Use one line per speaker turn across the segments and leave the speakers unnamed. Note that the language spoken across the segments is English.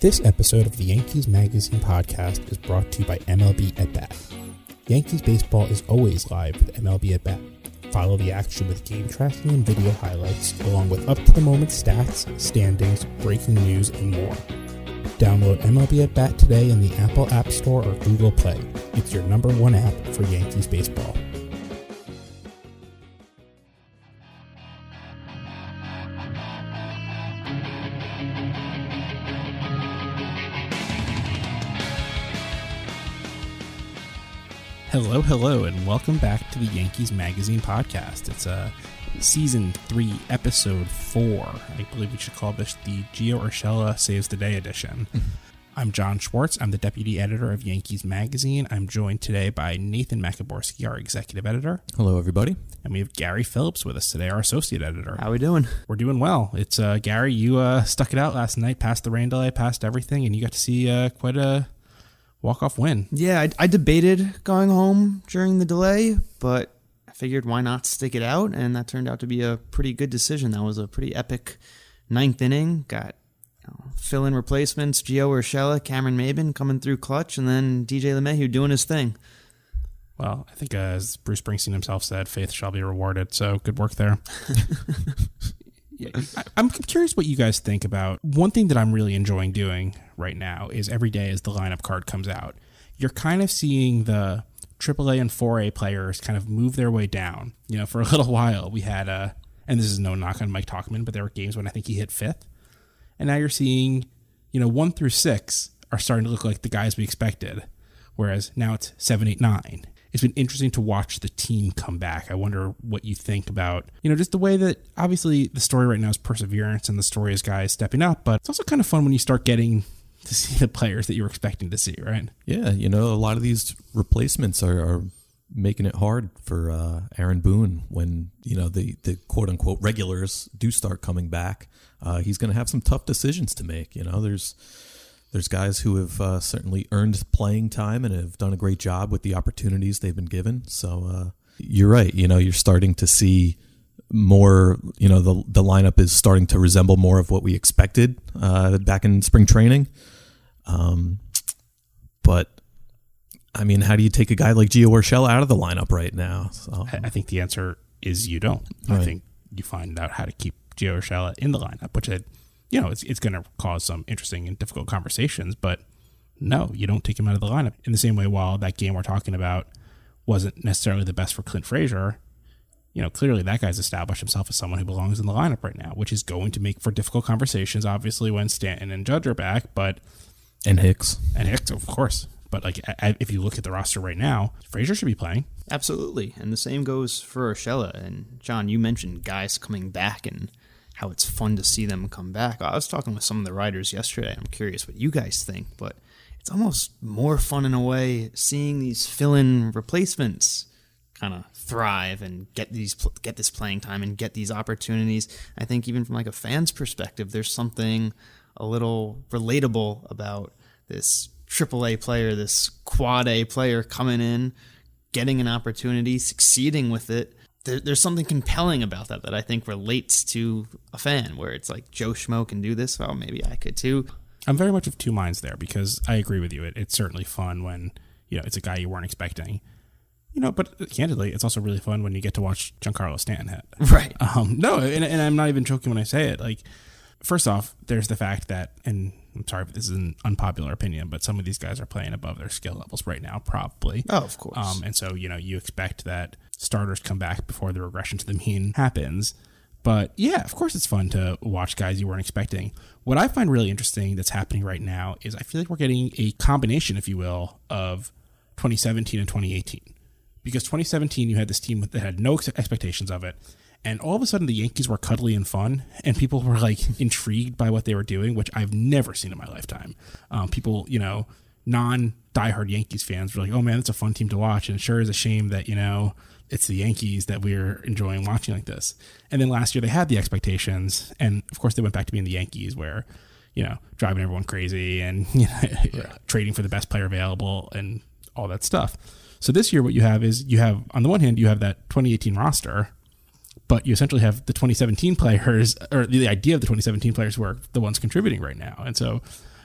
This episode of the Yankees Magazine podcast is brought to you by MLB at Bat. Yankees baseball is always live with MLB at Bat. Follow the action with game tracking and video highlights, along with up to the moment stats, standings, breaking news, and more. Download MLB at Bat today in the Apple App Store or Google Play. It's your number one app for Yankees baseball. Hello, hello, and welcome back to the Yankees Magazine podcast. It's a uh, season three, episode four. I believe we should call this the Gio Urshela Saves the Day edition. I'm Jon Schwartz. I'm the deputy editor of Yankees Magazine. I'm joined today by Nathan Maciborski, our executive editor.
Hello, everybody.
And we have Gary Phillips with us today, our associate editor.
How are we doing?
We're doing well. It's uh, Gary. You uh, stuck it out last night, past the rain delay, past everything, and you got to see uh, quite a walk off win.
Yeah, I, I, debated going home during the delay, but I figured why not stick it out, and that turned out to be a pretty good decision. That was a pretty epic ninth inning. Got you know, fill in replacements: Gio Urshela, Cameron Maybin coming through clutch, and then DJ LeMahieu doing his thing.
Well, I think as Bruce Springsteen himself said, faith shall be rewarded. So good work there. I, I'm curious what you guys think about one thing that I'm really enjoying doing right now is every day as the lineup card comes out, you're kind of seeing the AAA and 4A players kind of move their way down. You know, for a little while we had a, uh, and this is no knock on Mike Tauchman, but there were games when I think he hit fifth, and now you're seeing, you know, one through six are starting to look like the guys we expected, whereas now it's seven, eight, nine, it's been interesting to watch the team come back. I wonder what you think about, you know, just the way that obviously the story right now is perseverance and the story is guys stepping up, but it's also kind of fun when you start getting to see the players that you were expecting to see, right?
Yeah, you know, a lot of these replacements are, are making it hard for uh, Aaron Boone when you know the the quote unquote regulars do start coming back. Uh, he's going to have some tough decisions to make. You know, there's there's guys who have uh, certainly earned playing time and have done a great job with the opportunities they've been given. So uh, you're right. You know, you're starting to see more. You know, the the lineup is starting to resemble more of what we expected uh, back in spring training. Um, but I mean, how do you take a guy like Gio Urshela out of the lineup right now?
So, I think the answer is you don't. Right. I think you find out how to keep Gio Urshela in the lineup, which I you know, it's, it's going to cause some interesting and difficult conversations, but no, you don't take him out of the lineup. In the same way, while that game we're talking about wasn't necessarily the best for Clint Frazier, you know, clearly that guy's established himself as someone who belongs in the lineup right now, which is going to make for difficult conversations, obviously, when Stanton and Judge are back, but.
And Hicks.
And Hicks, of course. But like, if you look at the roster right now, Frazier should be playing.
Absolutely, and the same goes for Urshela. And John, you mentioned guys coming back, and how it's fun to see them come back. I was talking with some of the writers yesterday. I'm curious what you guys think, but it's almost more fun in a way seeing these fill-in replacements kind of thrive and get these get this playing time and get these opportunities. I think even from like a fan's perspective, there's something a little relatable about this AAA player, this quad A player coming in, getting an opportunity, succeeding with it, there, there's something compelling about that that I think relates to a fan, where it's like Joe Schmo can do this. Well, maybe I could too.
I'm very much of two minds there because I agree with you. It, it's certainly fun when you know it's a guy you weren't expecting. You know, but candidly, it's also really fun when you get to watch Giancarlo Stanton hit.
Right.
Um, no, and, and I'm not even joking when I say it. Like, first off, there's the fact that, and I'm sorry if this is an unpopular opinion, but some of these guys are playing above their skill levels right now, probably.
Oh, of course.
Um, and so, you know, you expect that starters come back before the regression to the mean happens. But yeah, of course, it's fun to watch guys you weren't expecting. What I find really interesting that's happening right now is I feel like we're getting a combination, if you will, of 2017 and 2018. Because 2017, you had this team that had no expectations of it. And all of a sudden, the Yankees were cuddly and fun, and people were like intrigued by what they were doing, which I've never seen in my lifetime. Um, people, you know, non diehard Yankees fans were like, "Oh man, it's a fun team to watch," and it sure is a shame that you know it's the Yankees that we're enjoying watching like this. And then last year they had the expectations, and of course they went back to being the Yankees, where you know driving everyone crazy and you know, trading for the best player available and all that stuff. So this year, what you have is you have on the one hand you have that 2018 roster, but you essentially have the 2017 players or the idea of the 2017 players who are the ones contributing right now, and so.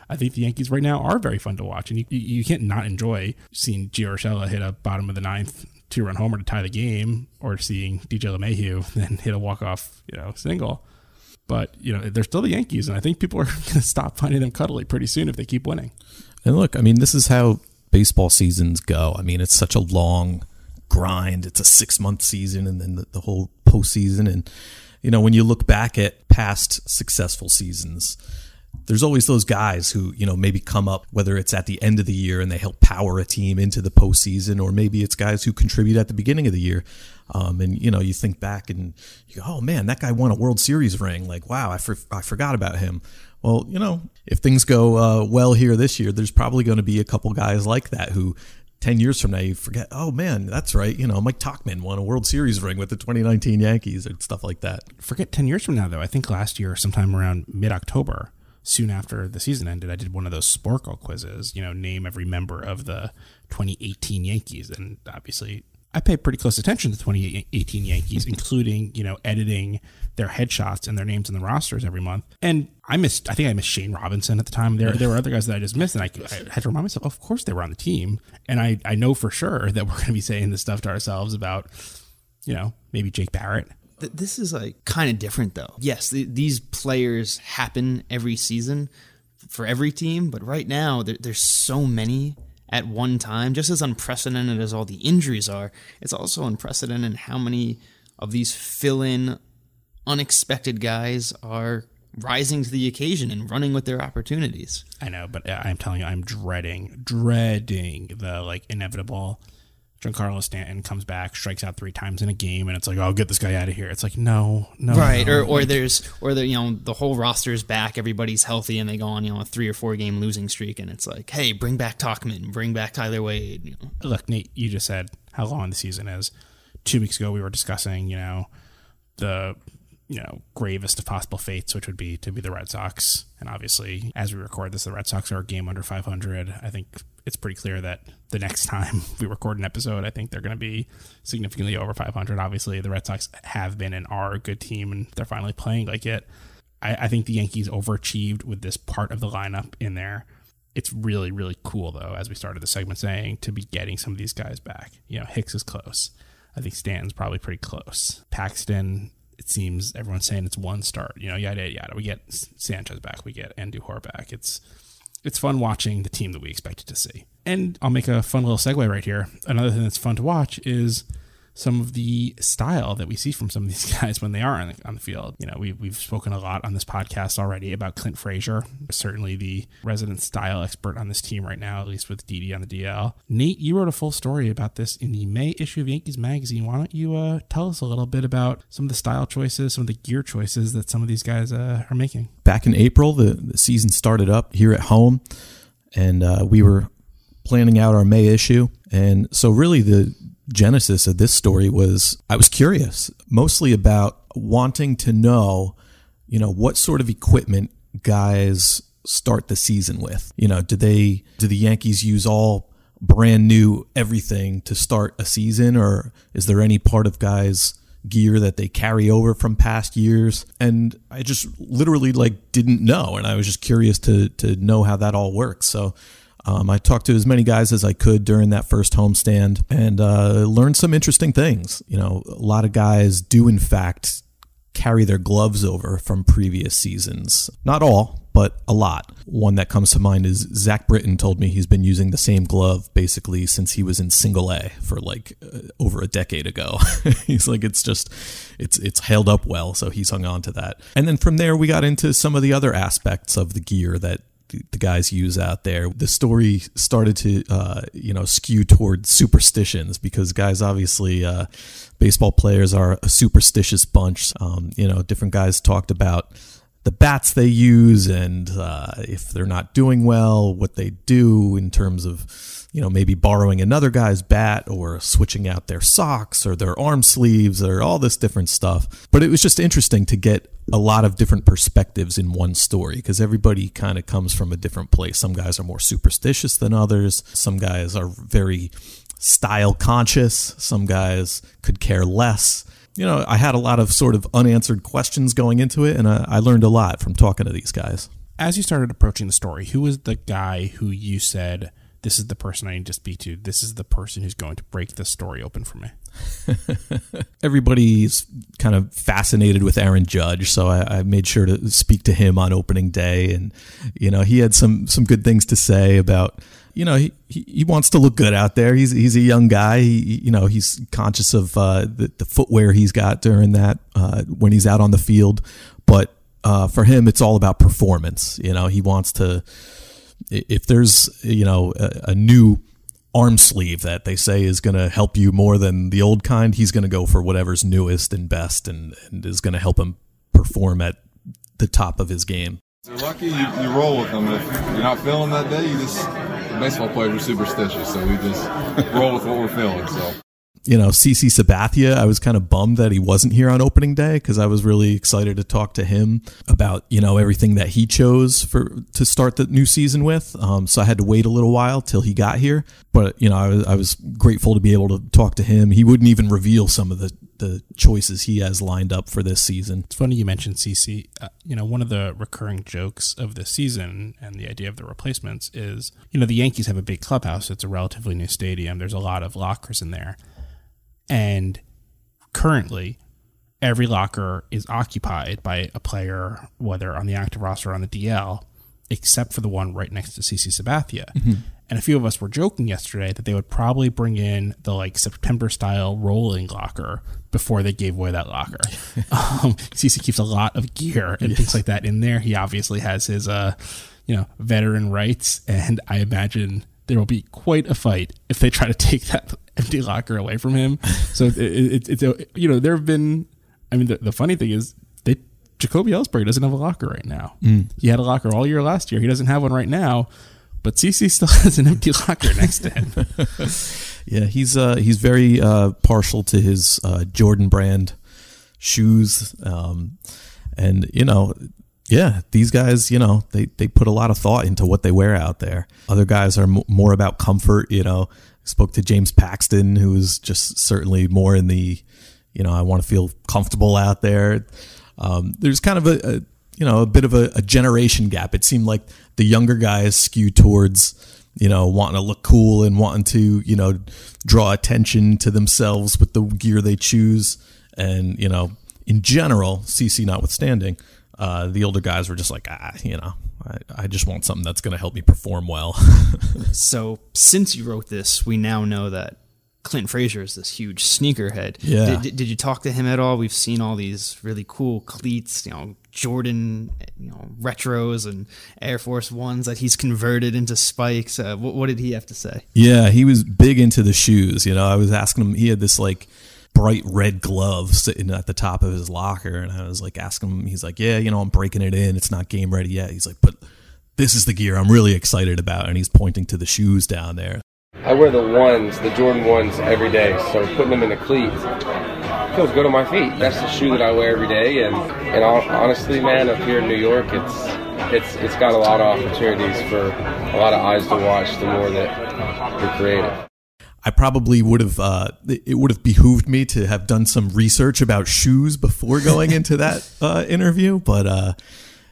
I think the Yankees right now are very fun to watch, and you, you can't not enjoy seeing Gio Urshela hit a bottom of the ninth two run homer to tie the game, or seeing DJ LeMahieu then hit a walk off you know single. But you know they're still the Yankees, and I think people are going to stop finding them cuddly pretty soon if they keep winning.
And look, I mean, this is how baseball seasons go. I mean, it's such a long grind. It's a six month season, and then the, the whole postseason. And you know, when you look back at past successful seasons, there's always those guys who you know maybe come up whether it's at the end of the year and they help power a team into the postseason, or maybe it's guys who contribute at the beginning of the year. Um, and you know, you think back and you go, "Oh man, that guy won a World Series ring!" Like, wow, I, for, I forgot about him. Well, you know, if things go uh, well here this year, there's probably going to be a couple guys like that who 10 years from now you forget oh man that's right you know mike tauchman won a world series ring with the 2019 yankees and stuff like that.
Forget 10 years from now though. I think last year sometime around mid-october soon after the season ended i did one of those sporcle quizzes you know name every member of the 2018 yankees. And obviously I pay pretty close attention to the 2018 Yankees, including you know editing their headshots and their names in the rosters every month. And I missed, I think I missed Shane Robinson at the time. There, there were other guys that I just missed, and I, I had to remind myself, of course they were on the team. And I, I know for sure that we're going to be saying this stuff to ourselves about, you know, maybe Jake Barrett.
This is like kind of different though. Yes, these players happen every season for every team, but right now there, there's so many at one time, just as unprecedented as all the injuries are, it's also unprecedented how many of these fill in unexpected guys are rising to the occasion and running with their opportunities.
I know, but uh, I'm telling you, I'm dreading, dreading the like inevitable Giancarlo Stanton comes back, strikes out three times in a game, and it's like, oh, get this guy out of here. It's like, no, no,
right?
No.
Or, or there's, or the, you know, the whole roster's back, everybody's healthy, and they go on, you know, a three or four game losing streak, and it's like, hey, bring back Tauchman, bring back Tyler Wade. You know.
Look, Nate, you just said how long the season is. Two weeks ago, we were discussing, you know, the you know gravest of possible fates, which would be to be the Red Sox. And obviously, as we record this, the Red Sox are a game under 500. I think it's pretty clear that the next time we record an episode, I think they're going to be significantly over 500. Obviously, the Red Sox have been and are a good team, and they're finally playing like it. I, I think the Yankees overachieved with this part of the lineup in there. It's really, really cool, though, as we started the segment saying, to be getting some of these guys back. You know, Hicks is close. I think Stanton's probably pretty close. Paxton, it seems everyone's saying it's one start. You know, yada yada. We get Sanchez back. We get Andujar back. It's it's fun watching the team that we expected to see. And I'll make a fun little segue right here. Another thing that's fun to watch is some of the style that we see from some of these guys when they are on the, on the field. You know, we, we've spoken a lot on this podcast already about Clint Frazier, certainly the resident style expert on this team right now, at least with Didi on the DL. Nate, you wrote a full story about this in the May issue of Yankees Magazine. Why don't you uh, tell us a little bit about some of the style choices, some of the gear choices that some of these guys uh, are making?
Back in April, the, the season started up here at home, and uh, we were planning out our May issue. And so, really, the genesis of this story was I was curious, mostly about wanting to know, you know, what sort of equipment guys start the season with. You know, do they do the Yankees use all brand new everything to start a season or is there any part of guys gear that they carry over from past years and I just literally like didn't know and I was just curious to to know how that all works. So um, I talked to as many guys as I could during that first homestand and uh, learned some interesting things. You know, a lot of guys do, in fact, carry their gloves over from previous seasons. Not all, but a lot. One that comes to mind is Zach Britton told me he's been using the same glove basically since he was in single A for like uh, over a decade ago. he's like, it's just, it's, it's held up well. So he's hung on to that. And then from there, we got into some of the other aspects of the gear that the guys use out there. The story started to, uh, you know, skew toward superstitions because guys obviously, uh, baseball players are a superstitious bunch. Um, you know, different guys talked about the bats they use and uh, if they're not doing well, what they do in terms of, you know, maybe borrowing another guy's bat or switching out their socks or their arm sleeves or all this different stuff. But it was just interesting to get a lot of different perspectives in one story because everybody kind of comes from a different place. Some guys are more superstitious than others, some guys are very style conscious, some guys could care less you know, I had a lot of sort of unanswered questions going into it, and I, I learned a lot from talking to these guys.
as you started approaching the story, who was the guy who you said, this is the person I need to speak to? This is the person who's going to break this story open for me?
Everybody's kind of fascinated with Aaron Judge, so I, I, made sure to speak to him on opening day, and you know he had some some good things to say about. You know he, he, he wants to look good out there. He's he's a young guy. He, you know he's conscious of uh, the, the footwear he's got during that uh, when he's out on the field, but uh, for him it's all about performance. You know he wants to if there's you know a, a new arm sleeve that they say is going to help you more than the old kind, he's going to go for whatever's newest and best and, and is going to help him perform at the top of his game.
You're lucky you, you roll with them. If you're not feeling that day, you just baseball players are superstitious, so we just roll with what we're feeling. So
you know, CC Sabathia, I was kind of bummed that he wasn't here on opening day because I was really excited to talk to him about, you know, everything that he chose for to start the new season with. Um, so I had to wait a little while till he got here. But, you know, I was, I was grateful to be able to talk to him. He wouldn't even reveal some of the, the choices he has lined up for this season.
It's funny you mentioned CC. Uh, you know, one of the recurring jokes of this season and the idea of the replacements is, you know, the Yankees have a big clubhouse. It's a relatively new stadium. There's a lot of lockers in there and currently, every locker is occupied by a player, whether on the active roster or on the DL, except for the one right next to CC Sabathia. Mm-hmm. And a few of us were joking yesterday that they would probably bring in the like September style rolling locker before they gave away that locker. um, CC keeps a lot of gear and yes. things like that in there. He obviously has his, uh, you know, veteran rights, and I imagine there will be quite a fight if they try to take that empty locker away from him. So it, it, it's a, you know there have been. I mean, the, the funny thing is they Jacoby Ellsbury doesn't have a locker right now. Mm. He had a locker all year last year. He doesn't have one right now, but CC still has an empty locker next to him.
yeah, he's uh, he's very uh, partial to his uh, Jordan brand shoes, um, and you know yeah, these guys, you know, they, they put a lot of thought into what they wear out there. Other guys are m- more about comfort. You know, I spoke to James Paxton, who is just certainly more in the, you know, I want to feel comfortable out there. Um, there's kind of a, a, you know, a bit of a, a generation gap. It seemed like the younger guys skew towards, you know, wanting to look cool and wanting to, you know, draw attention to themselves with the gear they choose. And, you know, in general, CC notwithstanding, uh, the older guys were just like, ah, you know, I, I just want something that's going to help me perform well.
so, since you wrote this, we now know that Clint Frazier is this huge sneakerhead.
Yeah.
Did, did, you talk to him at all? We've seen all these really cool cleats, you know, Jordan, you know, retros and Air Force Ones that he's converted into spikes. Uh, what, what did he have to say?
Yeah, he was big into the shoes. You know, I was asking him. He had this like bright red glove sitting at the top of his locker. And I was like asking him, he's like, Yeah, you know, I'm breaking it in. It's not game ready yet. He's like, But this is the gear I'm really excited about. And he's pointing to the shoes down there.
I wear the ones, the Jordan ones every day. So putting them in the cleats feels good on my feet. That's the shoe that I wear every day. And, and honestly, man, up here in New York, it's, it's, it's got a lot of opportunities for a lot of eyes to watch the more that you're creative.
I probably would have uh, it would have behooved me to have done some research about shoes before going into that uh, interview. But uh,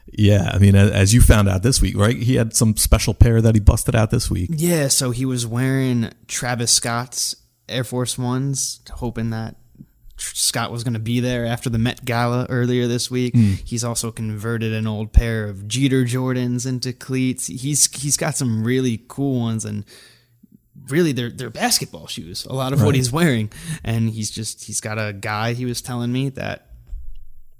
yeah, I mean, as you found out this week, right? He had some special pair that he busted out this week.
Yeah, so he was wearing Travis Scott's Air Force Ones, hoping that Scott was going to be there after the Met Gala earlier this week. Mm. He's also converted an old pair of Jeter Jordans into cleats. He's he's got some really cool ones and really they're they're basketball shoes. A lot of right. what he's wearing, and he's just he's got a guy he was telling me that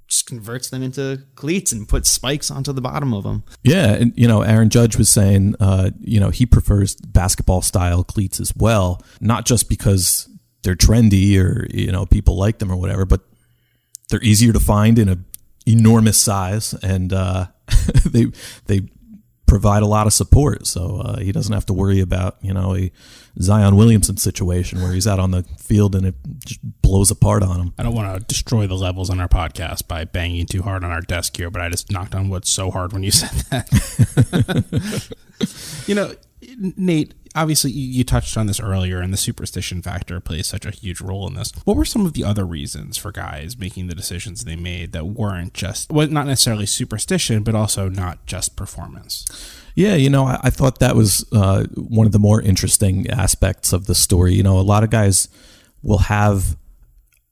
just converts them into cleats and puts spikes onto the bottom of them.
Yeah, and you know, Aaron Judge was saying, uh, you know, he prefers basketball style cleats as well, not just because they're trendy or you know people like them or whatever, but they're easier to find in a enormous size and uh, they they provide a lot of support. So uh, he doesn't have to worry about you know a Zion Williamson situation where he's out on the field and it just blows apart on him.
I don't want to destroy the levels on our podcast by banging too hard on our desk here, but I just knocked on wood so hard when you said that. you know, Nate, obviously you touched on this earlier, and the superstition factor plays such a huge role in this. What were some of the other reasons for guys making the decisions they made that weren't just, well, not necessarily superstition, but also not just performance?
Yeah, you know, I, I thought that was uh, one of the more interesting aspects of the story. You know, a lot of guys will have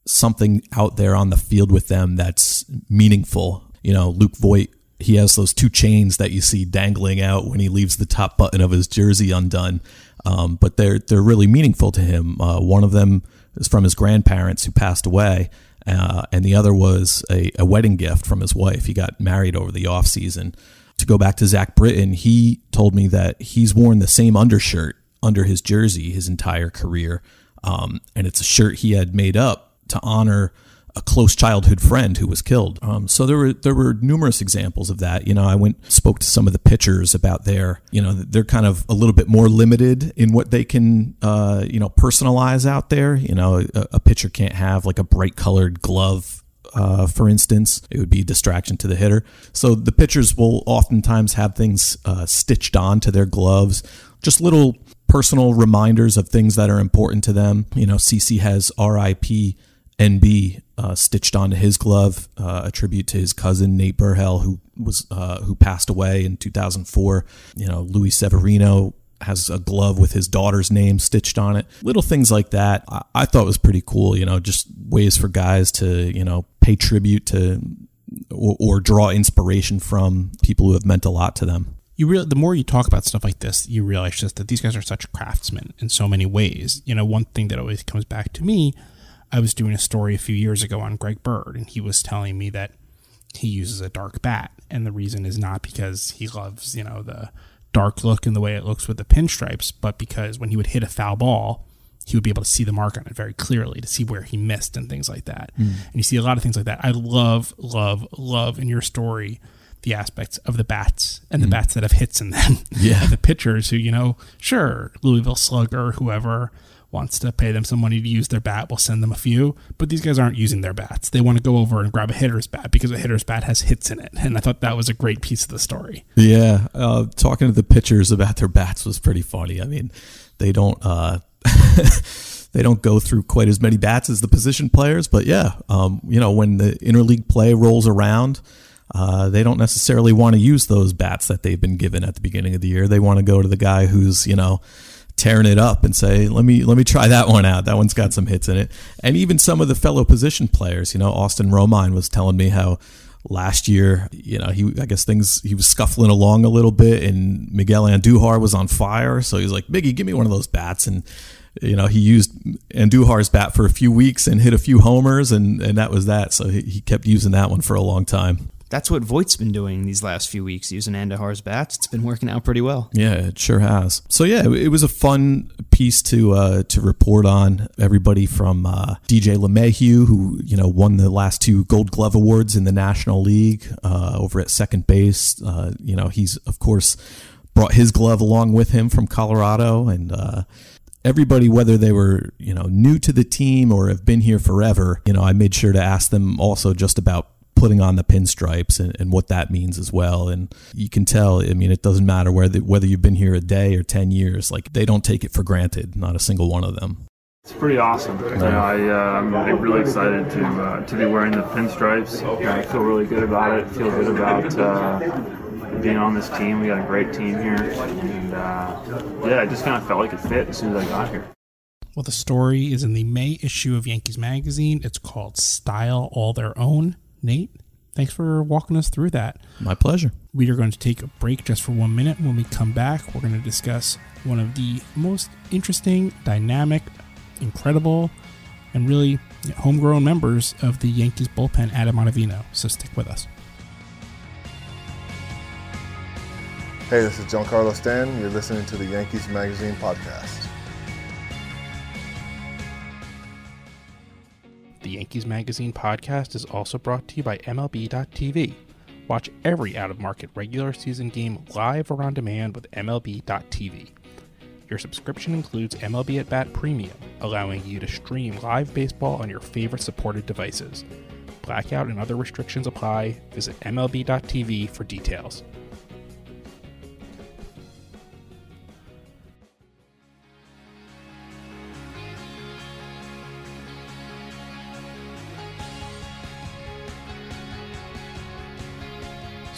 something out there on the field with them that's meaningful. You know, Luke Voit, he has those two chains that you see dangling out when he leaves the top button of his jersey undone, um, but they're they're really meaningful to him. Uh, one of them is from his grandparents who passed away. Uh, and the other was a, a wedding gift from his wife. He got married over the off season to go back to Zach Britton, he told me that he's worn the same undershirt under his jersey his entire career. Um, and it's a shirt he had made up to honor a close childhood friend who was killed. Um, so there were there were numerous examples of that. You know, I went spoke to some of the pitchers about their you know they're kind of a little bit more limited in what they can uh, you know personalize out there. You know, a, a pitcher can't have like a bright colored glove uh, for instance, it would be a distraction to the hitter. So the pitchers will oftentimes have things uh, stitched onto their gloves, just little personal reminders of things that are important to them. You know, CC has RIP NB uh, stitched onto his glove, uh, a tribute to his cousin Nate Burhell, who was uh, who passed away in 2004. You know, Luis Severino has a glove with his daughter's name stitched on it. Little things like that, I, I thought was pretty cool. You know, just ways for guys to you know pay tribute to or, or draw inspiration from people who have meant a lot to them.
you real the more you talk about stuff like this, you realize just that these guys are such craftsmen in so many ways. You know, one thing that always comes back to me, I was doing a story a few years ago on Greg Bird, and he was telling me that he uses a dark bat, and the reason is not because he loves you know the dark look and the way it looks with the pinstripes, but because when he would hit a foul ball, he would be able to see the mark on it very clearly to see where he missed and things like that. Hmm. And you see a lot of things like that. I love, love, love in your story the aspects of the bats and the hmm. bats that have hits in them.
Yeah.
the pitchers who, you know, sure, Louisville Slugger, whoever wants to pay them some money to use their bat, we'll send them a few. But these guys aren't using their bats. They want to go over and grab a hitter's bat because a hitter's bat has hits in it. And I thought that was a great piece of the story.
Yeah, uh, talking to the pitchers about their bats was pretty funny. I mean, they don't uh, they don't go through quite as many bats as the position players, but yeah, um, you know, when the interleague play rolls around. Uh, they don't necessarily want to use those bats that they've been given at the beginning of the year. They want to go to the guy who's, you know, tearing it up and say, "Let me let me try that one out. That one's got some hits in it." And even some of the fellow position players, you know, Austin Romine was telling me how last year, you know, he I guess things he was scuffling along a little bit, and Miguel Andujar was on fire, so he's like, "Biggie, give me one of those bats." And you know, he used Andujar's bat for a few weeks and hit a few homers, and and that was that. So he, he kept using that one for a long time.
That's what Voit's been doing these last few weeks, using Andujar's bats. It's been working out pretty well.
Yeah, it sure has. So yeah, it, was a fun piece to uh, to report on. Everybody from uh, DJ LeMahieu, who you know won the last two Gold Glove awards in the National League uh, over at second base. Uh, you know, he's of course brought his glove along with him from Colorado, and uh, everybody, whether they were you know new to the team or have been here forever, you know, I made sure to ask them also just about putting on the pinstripes and, and what that means as well. And you can tell, I mean, it doesn't matter whether whether you've been here a day or ten years, like they don't take it for granted. Not a single one of them.
It's pretty awesome. You know, I, uh, I'm I'm really excited to uh, to be wearing the pinstripes. I feel really good about it. Feel good about uh, being on this team. We got a great team here, and uh, yeah, I just kind of felt like it fit as soon as I got here.
Well, the story is in the May issue of Yankees Magazine. It's called Style All Their Own. Nate, thanks for walking us through that.
My pleasure.
We are going to take a break just for one minute. When we come back, we're going to discuss one of the most interesting, dynamic, incredible, and really homegrown members of the Yankees bullpen, Adam Ottavino. So stick with us.
Hey, this is Giancarlo Stanton. You're listening to the Yankees Magazine podcast.
The Yankees Magazine podcast is also brought to you by MLB.tv. Watch every out of market regular season game live or on demand with MLB.tv. Your subscription includes MLB at Bat Premium, allowing you to stream live baseball on your favorite supported devices. Blackout and other restrictions apply. Visit MLB.tv for details.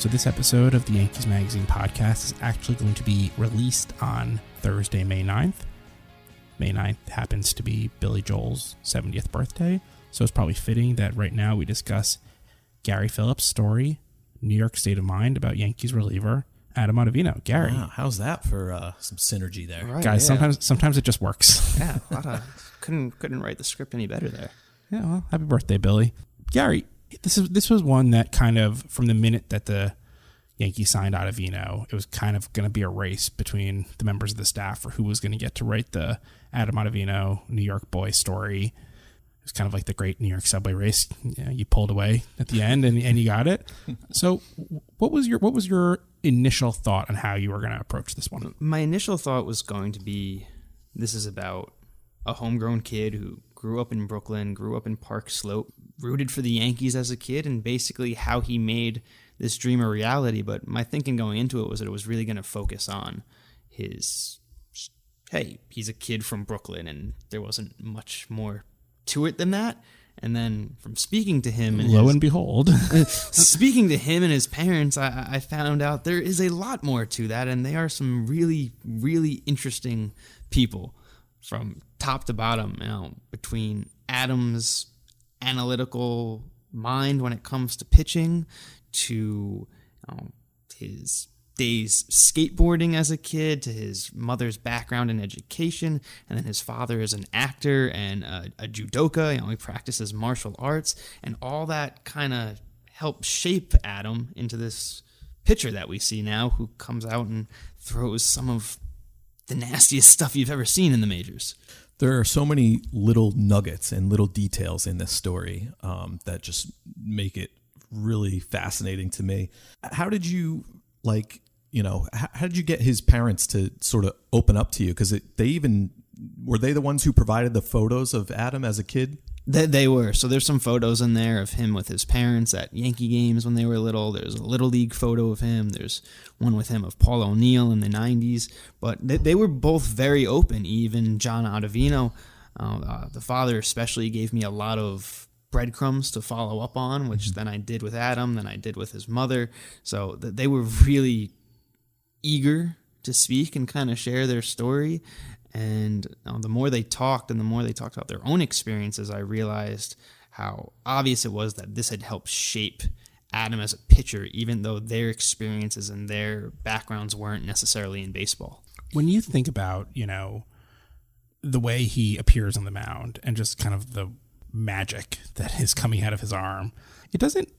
So, this episode of the Yankees Magazine podcast is actually going to be released on Thursday, May 9th. May 9th happens to be Billy Joel's 70th birthday. So, it's probably fitting that right now we discuss Gary Phillips' story, New York State of Mind about Yankees reliever Adam Ottavino. Gary.
Wow, how's that for uh, some synergy there?
Right,
Guys,
yeah.
sometimes sometimes it just works.
Yeah, a lot of, couldn't couldn't write the script any better there.
Yeah, well, happy birthday, Billy. Gary, this is this was one that kind of from the minute that the Yankees signed Ottavino, it was kind of going to be a race between the members of the staff for who was going to get to write the Adam Ottavino New York boy story. It was kind of like the great New York subway race. You, know, you pulled away at the end and, and you got it. So, what was your what was your initial thought on how you were going to approach this one?
My initial thought was going to be this is about a homegrown kid who grew up in Brooklyn, grew up in Park Slope, rooted for the Yankees as a kid, and basically how he made this dream a reality. But my thinking going into it was that it was really going to focus on his hey, he's a kid from Brooklyn, and there wasn't much more to it than that. And then from speaking to him and
Lo
his-
and behold,
speaking to him and his parents, I, I found out there is a lot more to that, and they are some really, really interesting people from top to bottom. You know, between Adam's analytical mind when it comes to pitching, to his days skateboarding as a kid, to his mother's background in education, and then his father is an actor and a, a judoka. You know, he practices martial arts, and all that kind of helped shape Adam into this pitcher that we see now, who comes out and throws some of the nastiest stuff you've ever seen in the majors.
There are so many little nuggets and little details in this story um, that just make it really fascinating to me. How did you like? You know, how, how did you get his parents to sort of open up to you? Because they even were they the ones who provided the photos of Adam as a kid?
They, they were. So there's some photos in there of him with his parents at Yankee games when they were little. There's a little league photo of him. There's one with him of Paul O'Neill in the 90s. But they, they were both very open. Even John Ottavino, uh, uh, the father especially, gave me a lot of breadcrumbs to follow up on, which then I did with Adam, then I did with his mother. So th- they were really eager to speak and kind of share their story. And the more they talked and the more they talked about their own experiences, I realized how obvious it was that this had helped shape Adam as a pitcher, even though their experiences and their backgrounds weren't necessarily in baseball.
when you think about you know the way he appears on the mound and just kind of the magic that is coming out of his arm it doesn't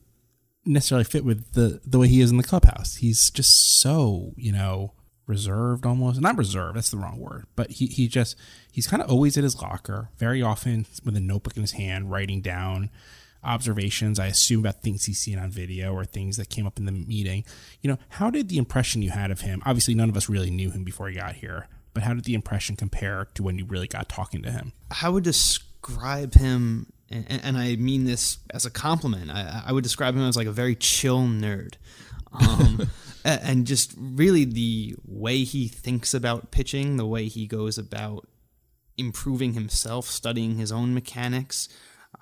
necessarily fit with the the way he is in the clubhouse he's just so you know reserved almost not reserved that's the wrong word but he, he just he's kind of always at his locker very often with a notebook in his hand writing down observations. I assume about things he's seen on video or things that came up in the meeting. You know how did the impression you had of him obviously none of us really knew him before he got here but how did the impression compare to when you really got talking to him?
I would describe him, and, and I mean this as a compliment. I, I would describe him as like a very chill nerd, um, and just really the way he thinks about pitching, the way he goes about improving himself, studying his own mechanics,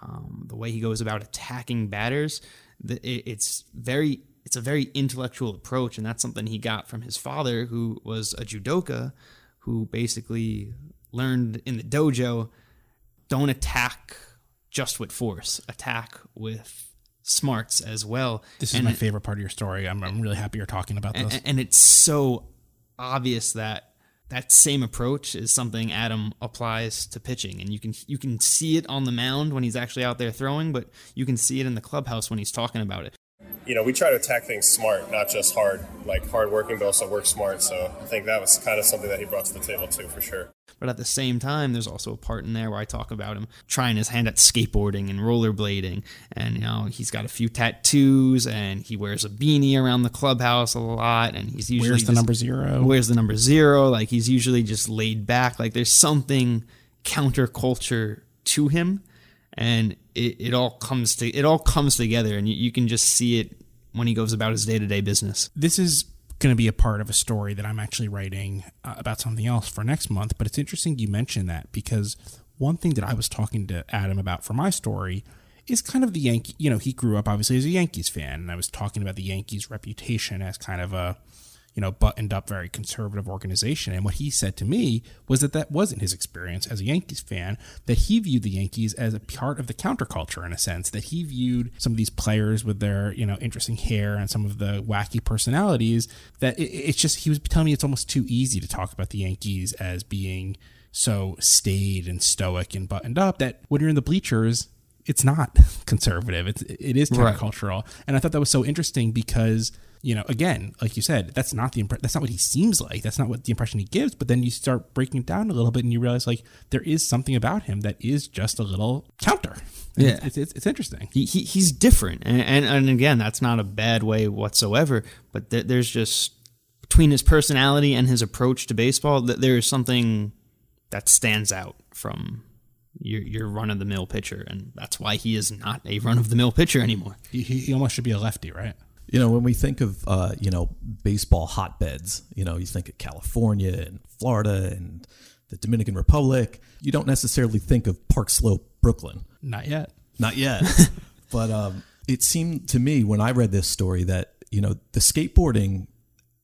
um, the way he goes about attacking batters. It's very it's a very intellectual approach, and that's something he got from his father, who was a judoka, who basically learned in the dojo don't attack just with force, attack with smarts as well.
this is
And
my
it-
favorite part of your story i'm, I'm really happy you're talking about this
and, and it's so obvious that that same approach is something Adam applies to pitching, and you can you can see it on the mound when he's actually out there throwing, but you can see it in the clubhouse when he's talking about it.
You know, we try to attack things smart, not just hard, like hard working, but also work smart. So I think that was kind of something that he brought to the table too, for sure.
But at the same time, there's also a part in there where I talk about him trying his hand at skateboarding and rollerblading. And, you know, he's got a few tattoos and he wears a beanie around the clubhouse a lot. And he's usually.
Where's the
just-
number zero?
Where's the number zero? Like, he's usually just laid back. Like, there's something counterculture to him. And it, it all comes to it all comes together and you, you can just see it when he goes about his day-to-day business
this is going to be a part of a story that I'm actually writing uh, about something else for next month. But it's interesting you mentioned that because one thing that I was talking to Adam about for my story is kind of the Yankee. You know, he grew up obviously as a Yankees fan, and I was talking about the Yankees' reputation as kind of a you know, buttoned up, very conservative organization. And what he said to me was that that wasn't his experience as a Yankees fan, that he viewed the Yankees as a part of the counterculture in a sense, that he viewed some of these players with their, you know, interesting hair and some of the wacky personalities, that it, it's just, he was telling me it's almost too easy to talk about the Yankees as being so staid and stoic and buttoned up that when you're in the bleachers, it's not conservative. It's it is countercultural, right. and I thought that was so interesting because you know, again, like you said, that's not the impre- that's not what he seems like. That's not what the impression he gives. But then you start breaking it down a little bit, and you realize like there is something about him that is just a little counter. And yeah, it's, it's, it's, interesting.
He, he, he's different, and, and, and again, that's not a bad way whatsoever. But th- there's just between his personality and his approach to baseball, that there is something that stands out from your your run of the mill pitcher, and that's why he is not a run of the mill pitcher anymore.
He, he almost should be a lefty, right?
You know, when we think of uh, you know baseball hotbeds, you know, you think of California and Florida and the Dominican Republic. You don't necessarily think of Park Slope, Brooklyn.
Not yet.
Not yet. but um, it seemed to me when I read this story that you know the skateboarding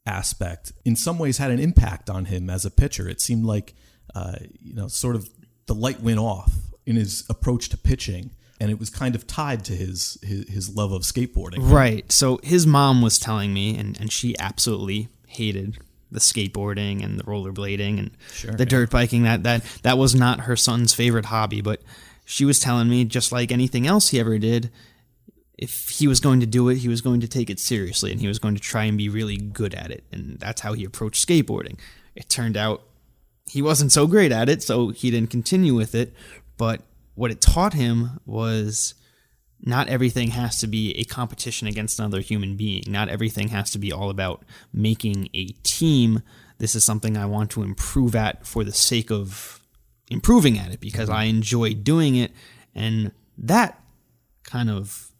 aspect in some ways had an impact on him as a pitcher. It seemed like uh, you know sort of the light went off in his approach to pitching and it was kind of tied to his, his his, love of skateboarding.
Right. So his mom was telling me, and, and she absolutely hated the skateboarding and the rollerblading and sure, the yeah. dirt biking. That that that was not her son's favorite hobby, but she was telling me just like anything else he ever did. If he was going to do it, he was going to take it seriously and he was going to try and be really good at it. And that's how he approached skateboarding. It turned out he wasn't so great at it, so he didn't continue with it. But what it taught him was not everything has to be a competition against another human being. Not everything has to be all about making a team. This is something I want to improve at for the sake of improving at it because mm-hmm. I enjoy doing it. And that kind of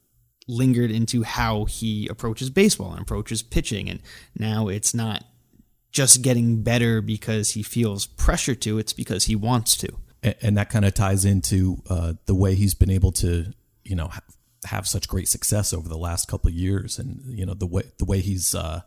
lingered into how he approaches baseball and approaches pitching. And now it's not just getting better because he feels pressure to, it's because he wants to
and that kind of ties into uh, the way he's been able to, you know, ha- have such great success over the last couple of years, and you know the way the way he's, uh,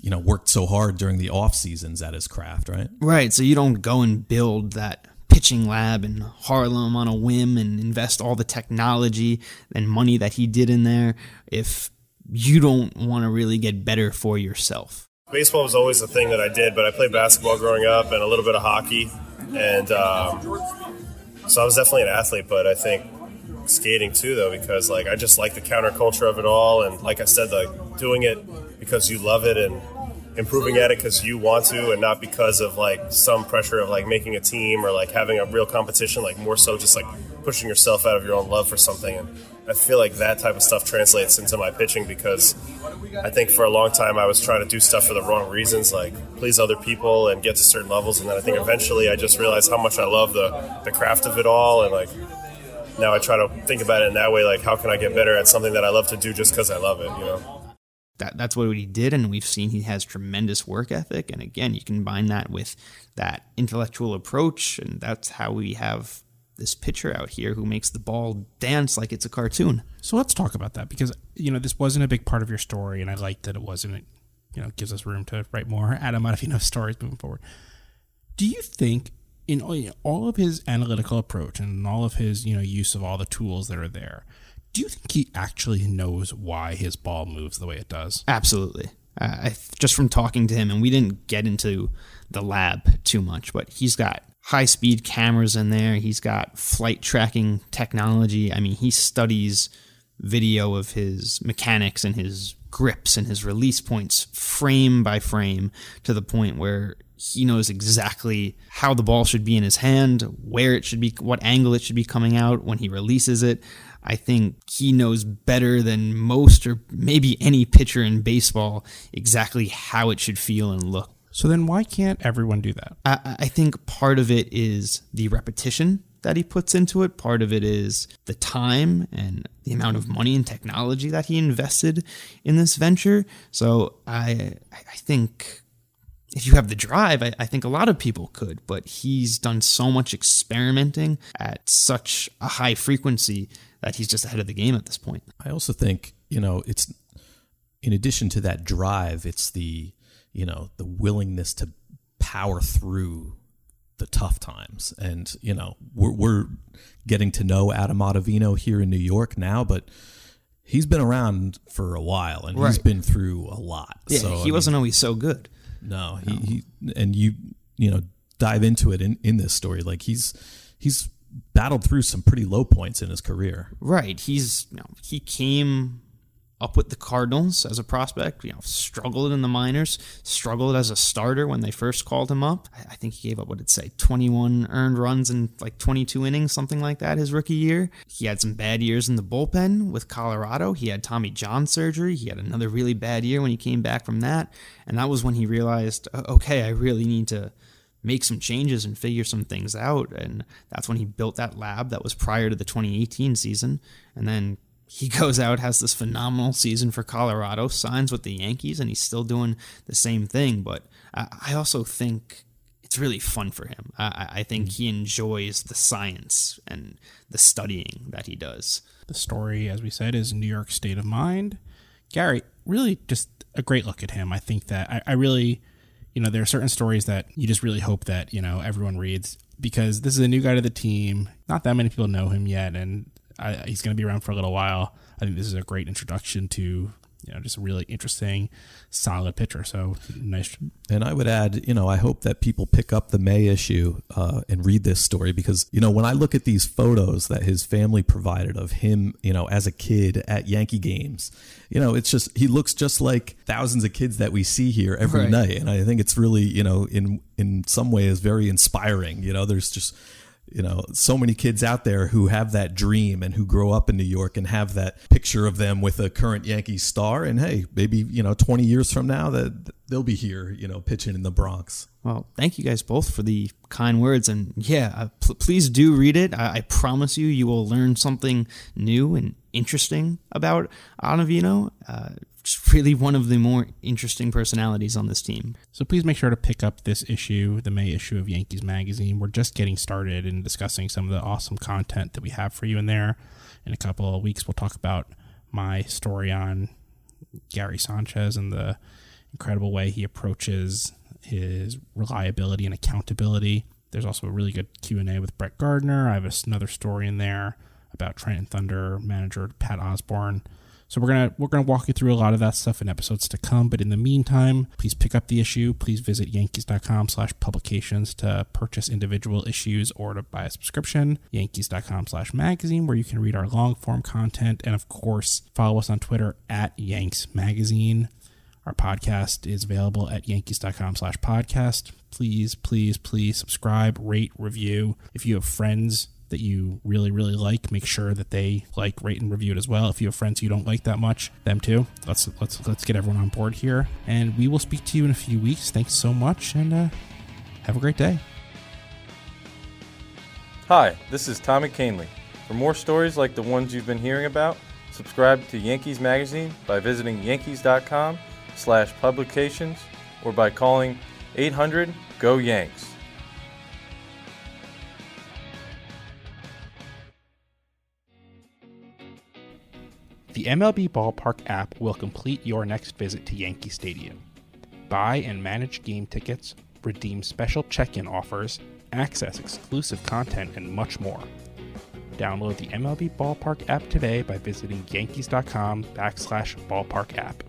you know, worked so hard during the off seasons at his craft, right?
Right. So you don't go and build that pitching lab in Harlem on a whim and invest all the technology and money that he did in there if you don't want to really get better for yourself.
Baseball was always the thing that I did, but I played basketball growing up and a little bit of hockey and um, so I was definitely an athlete, but I think skating too, though, because like I just like the counterculture of it all, and like I said, like doing it because you love it and improving at it because you want to, and not because of like some pressure of like making a team or like having a real competition. Like more so, just like pushing yourself out of your own love for something. And I feel like that type of stuff translates into my pitching because I think for a long time I was trying to do stuff for the wrong reasons, like please other people and get to certain levels. And then I think eventually I just realized how much I love the, the craft of it all. And like now I try to think about it in that way, like how can I get better at something that I love to do just because I love it, you know?
That, that's what he did, and we've seen he has tremendous work ethic. And again, you combine that with that intellectual approach, and that's how we have this pitcher out here who makes the ball dance like it's a cartoon.
So let's talk about that because you know this wasn't a big part of your story, and I like that it wasn't. It you know gives us room to write more. Adam, out of you know stories moving forward. Do you think in all of his analytical approach and all of his you know use of all the tools that are there, do you think he actually knows why his ball moves the way it does?
Absolutely. Uh, I, just from talking to him, and we didn't get into the lab too much, but he's got high speed cameras in there. He's got flight tracking technology. I mean, he studies video of his mechanics and his grips and his release points frame by frame to the point where he knows exactly how the ball should be in his hand, where it should be, what angle it should be coming out when he releases it. I think he knows better than most or maybe any pitcher in baseball exactly how it should feel and look.
So then why can't everyone do that?
I, I think part of it is the repetition that he puts into it. Part of it is the time and the amount of money and technology that he invested in this venture. So I I think if you have the drive, I, I, think a lot of people could, but he's done so much experimenting at such a high frequency that he's just ahead of the game at this point.
I also think, you know, it's in addition to that drive, it's the, you know, the willingness to power through the tough times. And, you know, we're, we're getting to know Adam Ottavino here in New York now, but he's been around for a while and he's been through a lot.
Yeah,
so, I
he
mean,
wasn't always so good.
no, he, he and you you know dive into it in, in this story. Like he's he's battled through some pretty low points in his career.
Right. He's you know, he came up with the Cardinals as a prospect, you know, struggled in the minors, struggled as a starter when they first called him up. I think he gave up what it'd say, 21 earned runs in like 22 innings, something like that his rookie year. He had some bad years in the bullpen with Colorado. He had Tommy John surgery. He had another really bad year when he came back from that. And that was when he realized, okay, I really need to make some changes and figure some things out. And that's when he built that lab that was prior to the 2018 season. And then he goes out, has this phenomenal season for Colorado, signs with the Yankees, and he's still doing the same thing. But I, also think it's really fun for him. I, I- I think he enjoys the science and the studying that he does.
The story, as we said, is New York State of Mind. Gary, really just a great look at him. I think that I, I really, you know, there are certain stories that you just really hope that, you know, everyone reads because this is a new guy to the team. Not that many people know him yet, and I, he's going to be around for a little while. I think this is a great introduction to, you know, just a really interesting, solid pitcher. So nice.
And I would add, you know, I hope that people pick up the May issue uh, and read this story because, you know, when I look at these photos that his family provided of him, you know, as a kid at Yankee games, you know, it's just he looks just like thousands of kids that we see here every
Right.
night, and I think it's really, you know, in in some ways very inspiring. You know, there's just you know so many kids out there who have that dream and who grow up in New York and have that picture of them with a current Yankees star and hey maybe you know 20 years from now that they'll be here you know pitching in the Bronx
Well, thank you guys both for the kind words. And yeah, pl- please do read it. I-, promise you, you will learn something new and interesting about Ottavino. Uh, really one of the more interesting personalities on this team.
So please make sure to pick up this issue, the May issue of Yankees Magazine. We're just getting started in discussing some of the awesome content that we have for you in there. In a couple of weeks, we'll talk about my story on Gary Sanchez and the incredible way he approaches his reliability and accountability. There's also a really good Q&A with Brett Gardner. I have another story in there about Trenton Thunder manager Pat Osborn. So we're gonna we're gonna walk you through a lot of that stuff in episodes to come. But in the meantime, please pick up the issue. Please visit yankees.com/publications to purchase individual issues or to buy a subscription. Yankees.com/magazine where you can read our long form content, and of course follow us on Twitter at Yanks Magazine. Our podcast is available at yankees.com slash podcast. Please, please, please subscribe, rate, review. If you have friends that you really, really like, make sure that they like, rate, and review it as well. If you have friends you don't like that much, them too. Let's let's let's get everyone on board here. And we will speak to you in a few weeks. Thanks so much and uh, have a great day.
Hi, this is Tommy Kahnle. For more stories like the ones you've been hearing about, subscribe to Yankees Magazine by visiting yankees.com slash publications or by calling 800 GO YANKS.
The MLB Ballpark app will complete your next visit to Yankee Stadium. Buy and manage game tickets, redeem special check-in offers, access exclusive content, and much more. Download the MLB Ballpark app today by visiting yankees.com backslash ballpark app.